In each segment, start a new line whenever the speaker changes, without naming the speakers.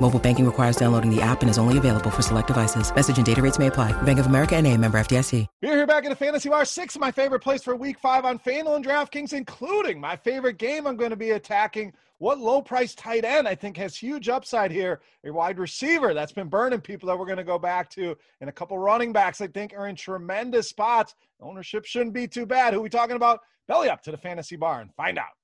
Mobile banking requires downloading the app and is only available for select devices. Message and data rates may apply. Bank of America and a member FDIC.
We're here back in the Fantasy. Six of my favorite plays for week five on FanDuel and DraftKings, including my favorite game I'm going to be attacking. What low price tight end I think has huge upside here. A wide receiver that's been burning people that we're going to go back to. And a couple running backs I think are in tremendous spots. Ownership shouldn't be too bad. Who we talking about? Belly up to the Fantasy Bar and find out.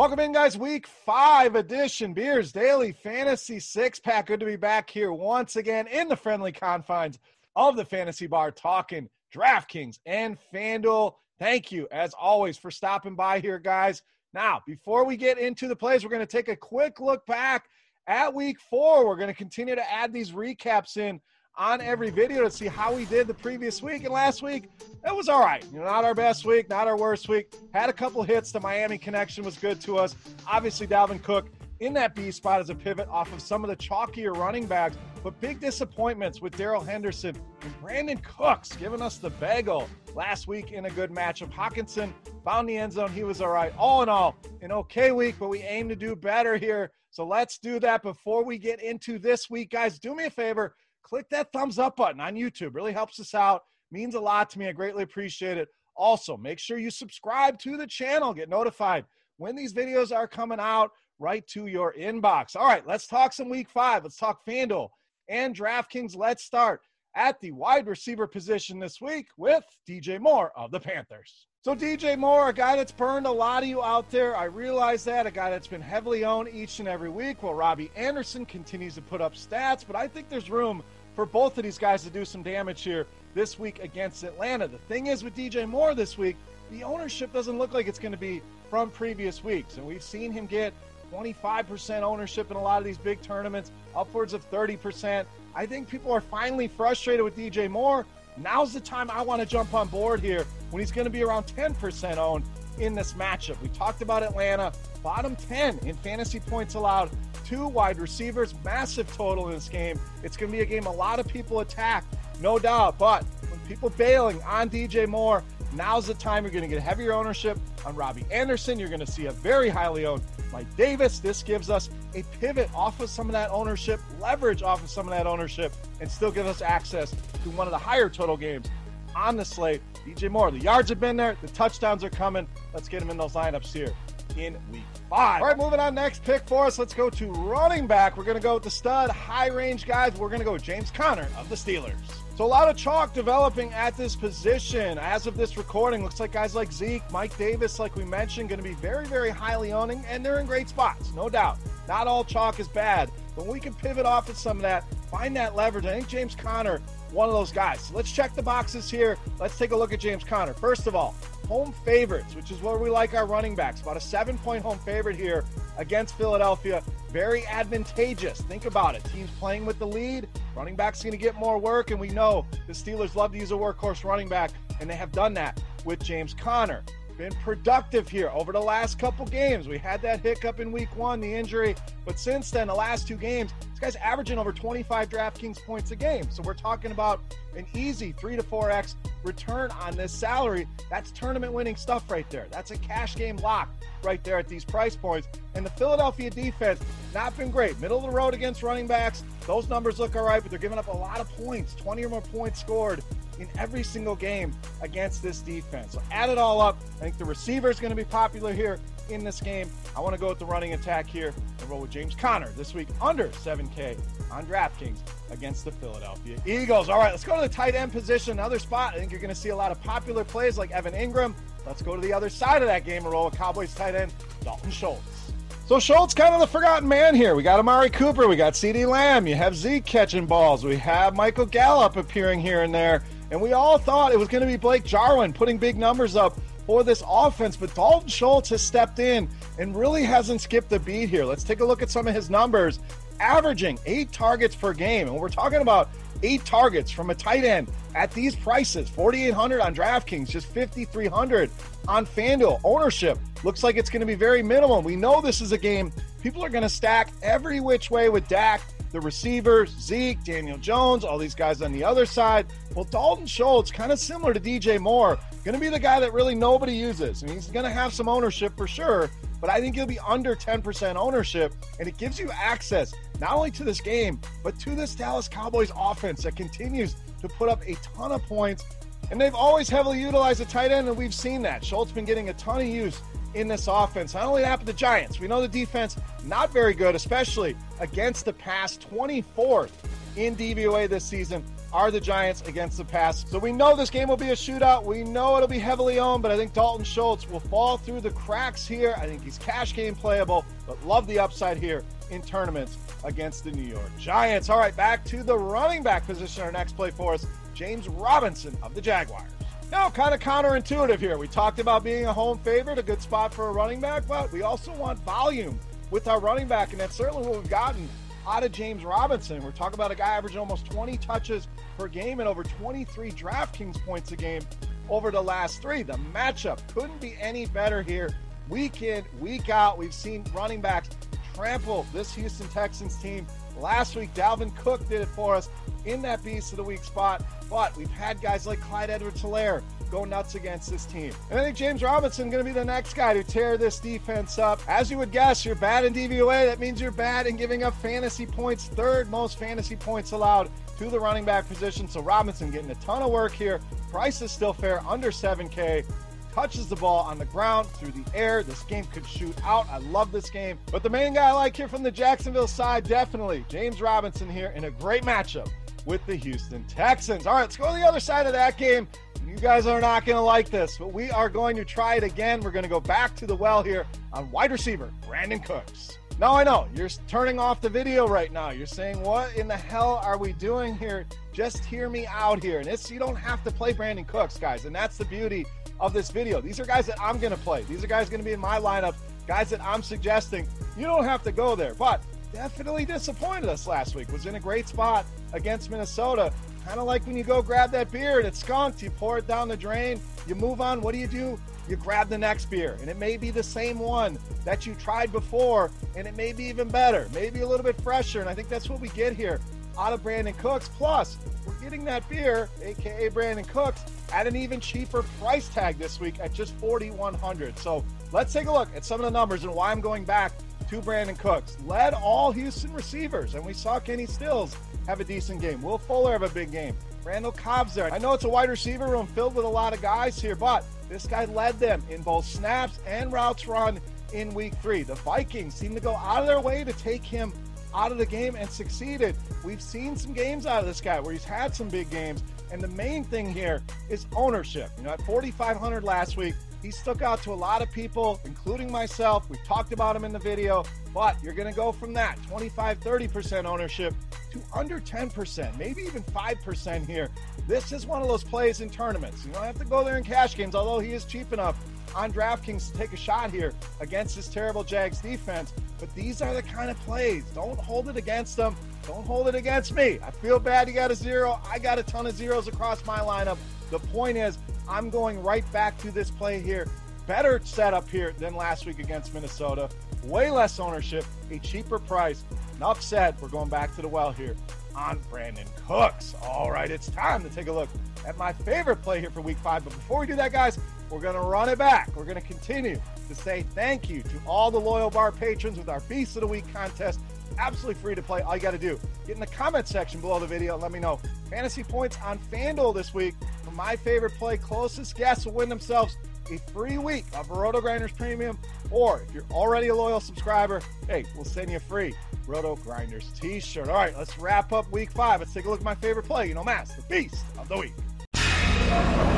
Welcome in, guys. Week five edition Beers Daily Fantasy Six Pack. Good to be back here once again in the friendly confines of the Fantasy Bar, talking DraftKings and FanDuel. Thank you, as always, for stopping by here, guys. Now, before we get into the plays, we're going to take a quick look back at week four. We're going to continue to add these recaps in on every video to see how we did the previous week. And last week, it was all right. You know, not our best week, not our worst week. Had a couple hits. The Miami connection was good to us. Obviously, Dalvin Cook in that B spot as a pivot off of some of the chalkier running backs, but big disappointments with Darrell Henderson and Brandin Cooks giving us the bagel last week in a good matchup. Hockenson found the end zone. He was all right. All in all, an okay week, but we aim to do better here. So let's do that before we get into this week. Guys, do me a favor click that thumbs up button on YouTube. Really helps us out. Means a lot to me. I greatly appreciate it. Also, make sure you subscribe to the channel. Get notified when these videos are coming out right to your inbox. All right, let's talk some week five. Let's talk FanDuel and DraftKings. Let's start at the wide receiver position this week with DJ Moore of the Panthers. So, DJ Moore, a guy that's burned a lot of you out there. I realize that. A guy that's been heavily owned each and every week while Robbie Anderson continues to put up stats. But I think there's room for both of these guys to do some damage here this week against Atlanta. The thing is with DJ Moore this week, the ownership doesn't look like it's going to be from previous weeks. And we've seen him get 25% ownership in a lot of these big tournaments, upwards of 30%. I think people are finally frustrated with DJ Moore. Now's the time I want to jump on board here when he's going to be around 10% owned in this matchup. We talked about Atlanta, bottom 10 in fantasy points allowed, two wide receivers, massive total in this game. It's going to be a game a lot of people attack, no doubt. But when people bailing on DJ Moore, now's the time you're going to get heavier ownership on Robbie Anderson. You're going to see a very highly owned Mike Davis. This gives us a pivot off of some of that ownership, leverage off of some of that ownership, and still give us access to one of the higher total games on the slate. DJ Moore, the yards have been there, the touchdowns are coming. Let's get him in those lineups here in week five. All right, moving on. Next pick for us. Let's go to running back. We're going to go with the stud, high range guys. We're going to go with James Conner of the Steelers. So a lot of chalk developing at this position. As of this recording, looks like guys like Zeke, Mike Davis, like we mentioned, going to be very, very highly owning, and they're in great spots, no doubt. Not all chalk is bad, but we can pivot off of some of that, find that leverage. I think James Conner, one of those guys. So let's check the boxes here. Let's take a look at James Conner. First of all, home favorites, which is where we like our running backs. About a seven point home favorite here against Philadelphia. Very advantageous. Think about it. Teams playing with the lead. Running back's going to get more work, and we know the Steelers love to use a workhorse running back, and they have done that with James Conner been productive here over the last couple games. We had that hiccup in week one, the injury, but since then, the last two games, this guy's averaging over 25 DraftKings points a game. So we're talking about an easy three to four X return on this salary. That's tournament winning stuff right there. That's a cash game lock right there at these price points. And the Philadelphia defense, not been great. Middle of the road against running backs. Those numbers look all right, but they're giving up a lot of points, 20 or more points scored in every single game against this defense. So add it all up. I think the receiver is going to be popular here in this game. I want to go with the running attack here and roll with James Conner this week under 7K on DraftKings against the Philadelphia Eagles. All right, let's go to the tight end position. Another spot. I think you're going to see a lot of popular plays like Evan Engram. Let's go to the other side of that game and roll with Cowboys tight end Dalton Schultz. So Schultz kind of the forgotten man here. We got Amari Cooper, we got CeeDee Lamb, you have Zeke catching balls, we have Michael Gallup appearing here and there. And we all thought it was going to be Blake Jarwin putting big numbers up for this offense, but Dalton Schultz has stepped in and really hasn't skipped a beat here. Let's take a look at some of his numbers. Averaging eight targets per game. And we're talking about eight targets from a tight end at these prices 4,800 on DraftKings, just 5,300 on FanDuel. Ownership looks like it's going to be very minimal. We know this is a game people are going to stack every which way with Dak the receivers, Zeke, Daniel Jones, all these guys on the other side. Well, Dalton Schultz, kind of similar to DJ Moore, going to be the guy that really nobody uses. I mean, he's going to have some ownership for sure, but I think he'll be under 10% ownership, and it gives you access not only to this game, but to this Dallas Cowboys offense that continues to put up a ton of points. And they've always heavily utilized a tight end, and we've seen that. Schultz been getting a ton of use in this offense. Not only that, but the Giants. We know the defense not very good, especially against the pass. 24th in DVOA this season are the Giants against the pass. So we know this game will be a shootout. We know it'll be heavily owned, but I think Dalton Schultz will fall through the cracks here. I think he's cash game playable, but love the upside here in tournaments against the New York Giants. All right, back to the running back position. Our next play for us, James Robinson of the Jaguars. Now, kind of counterintuitive here. We talked about being a home favorite, a good spot for a running back, but we also want volume with our running back, and that's certainly what we've gotten out of James Robinson. We're talking about a guy averaging almost 20 touches per game and over 23 DraftKings points a game over the last three. The matchup couldn't be any better here. Week in, week out, we've seen running backs trample this Houston Texans team. Last week, Dalvin Cook did it for us in that Beast of the Week spot. But we've had guys like Clyde Edwards Helaire go nuts against this team. And I think James Robinson going to be the next guy to tear this defense up. As you would guess, you're bad in DVOA. That means you're bad in giving up fantasy points, third most fantasy points allowed to the running back position. So Robinson getting a ton of work here. Price is still fair, under 7K touches the ball on the ground through the air. This game could shoot out. I love this game. But the main guy I like here from the Jacksonville side, definitely James Robinson here in a great matchup with the Houston Texans. All right, let's go to the other side of that game. You guys are not going to like this, but we are going to try it again. We're going to go back to the well here on wide receiver, Brandin Cooks. Now I know you're turning off the video right now. You're saying, "What in the hell are we doing here?" Just hear me out here. And it's you don't have to play Brandin Cooks, guys, and that's the beauty of this video. These are guys that I'm going to play. These are guys going to be in my lineup. Guys that I'm suggesting. You don't have to go there, but definitely disappointed us last week. Was in a great spot against Minnesota. Kind of like when you go grab that beer and it's skunked, you pour it down the drain, you move on. What do you do? You grab the next beer, and it may be the same one that you tried before, and it may be even better, maybe a little bit fresher. And I think that's what we get here out of Brandin Cooks. Plus, we're getting that beer, aka Brandin Cooks, at an even cheaper price tag this week at just 4100 So let's take a look at some of the numbers and why I'm going back to Brandin Cooks. Led all Houston receivers, and we saw Kenny Stills have a decent game. Will Fuller have a big game. Randall Cobb's there. I know it's a wide receiver room filled with a lot of guys here, but this guy led them in both snaps and routes run in week three. The Vikings seem to go out of their way to take him out of the game and succeeded. We've seen some games out of this guy where he's had some big games. And the main thing here is ownership. You know, at 4,500 last week, he stuck out to a lot of people, including myself. We talked about him in the video, but you're going to go from that 25, 30% ownership to under 10%, maybe even 5% here. This is one of those plays in tournaments. You don't have to go there in cash games, although he is cheap enough on DraftKings to take a shot here against this terrible Jags defense. But these are the kind of plays. Don't hold it against them. Don't hold it against me. I feel bad you got a zero. I got a ton of zeros across my lineup. The point is, I'm going right back to this play here. Better setup here than last week against Minnesota. Way less ownership, a cheaper price. Enough said. We're going back to the well here on Brandin Cooks. All right, it's time to take a look at my favorite play here for week five. But before we do that, guys, we're going to run it back. We're going to continue to say thank you to all the loyal bar patrons with our Beast of the Week contest. Absolutely free to play. All you got to do, get in the comment section below the video and let me know fantasy points on FanDuel this week for my favorite play. Closest guests will win themselves a free week of Roto Grinders Premium. Or if you're already a loyal subscriber, hey, we'll send you a free Roto Grinders t shirt. All right, let's wrap up week five. Let's take a look at my favorite play. You know, Mass, the beast of the week.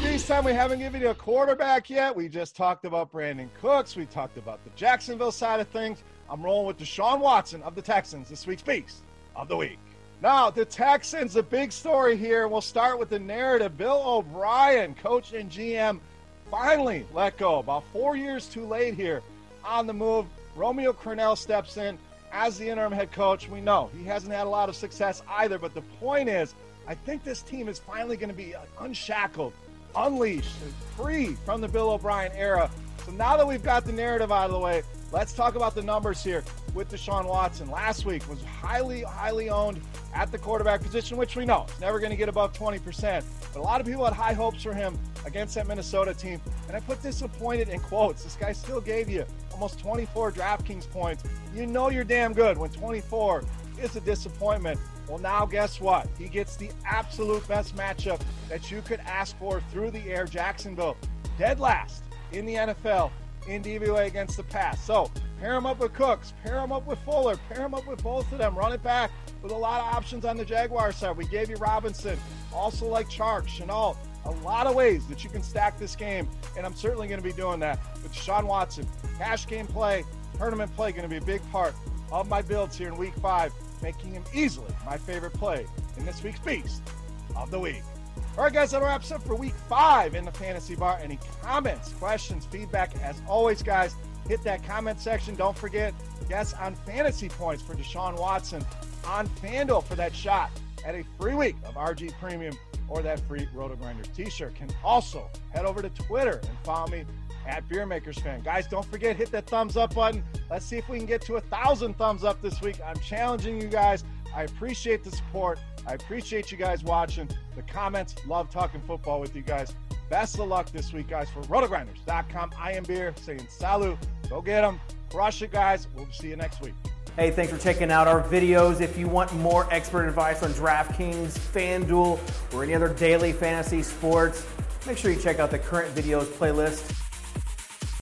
This time we haven't given you a quarterback yet. We just talked about Brandin Cooks. We talked about the Jacksonville side of things. I'm rolling with Deshaun Watson of the Texans, this week's Beast of the Week. Now, the Texans, a big story here. We'll start with the narrative. Bill O'Brien, coach and GM, finally let go. About four years too late here on the move. Romeo Crennel steps in as the interim head coach. We know he hasn't had a lot of success either, but the point is, I think this team is finally going to be unshackled, unleashed, and free from the Bill O'Brien era. So now that we've got the narrative out of the way, let's talk about the numbers here with Deshaun Watson. Last week was highly, highly owned at the quarterback position, which we know is never going to get above 20%. But a lot of people had high hopes for him against that Minnesota team. And I put disappointed in quotes. This guy still gave you almost 24 DraftKings points. You know you're damn good when 24 is a disappointment. Well, now guess what? He gets the absolute best matchup that you could ask for through the air. Jacksonville, dead last in the NFL in DVOA against the pass. So pair him up with Cooks, pair him up with Fuller, pair him up with both of them. Run it back with a lot of options on the Jaguar side. We gave you Robinson, also like Chark, Shenault. A lot of ways that you can stack this game, and I'm certainly going to be doing that with Sean Watson. Cash game play, tournament play, going to be a big part of my builds here in week five, making him easily my favorite play in this week's Beast of the Week. All right, guys, that wraps up for week five in the fantasy bar. Any comments, questions, feedback, as always, guys, hit that comment section. Don't forget, guess on fantasy points for Deshaun Watson on FanDuel for that shot at a free week of RG Premium or that free Roto Grinders t-shirt. Can also head over to Twitter and follow me at Beer Makers Fan. Guys, don't forget, hit that thumbs up button. Let's see if we can get to a thousand thumbs up this week. I'm challenging you guys. I appreciate the support. I appreciate you guys watching. The comments, love talking football with you guys. Best of luck this week, guys, for rotogrinders.com. I am Beer saying salut. Go get them. Crush it, guys. We'll see you next week.
Hey, thanks for checking out our videos. If you want more expert advice on DraftKings, FanDuel, or any other daily fantasy sports, make sure you check out the current videos playlist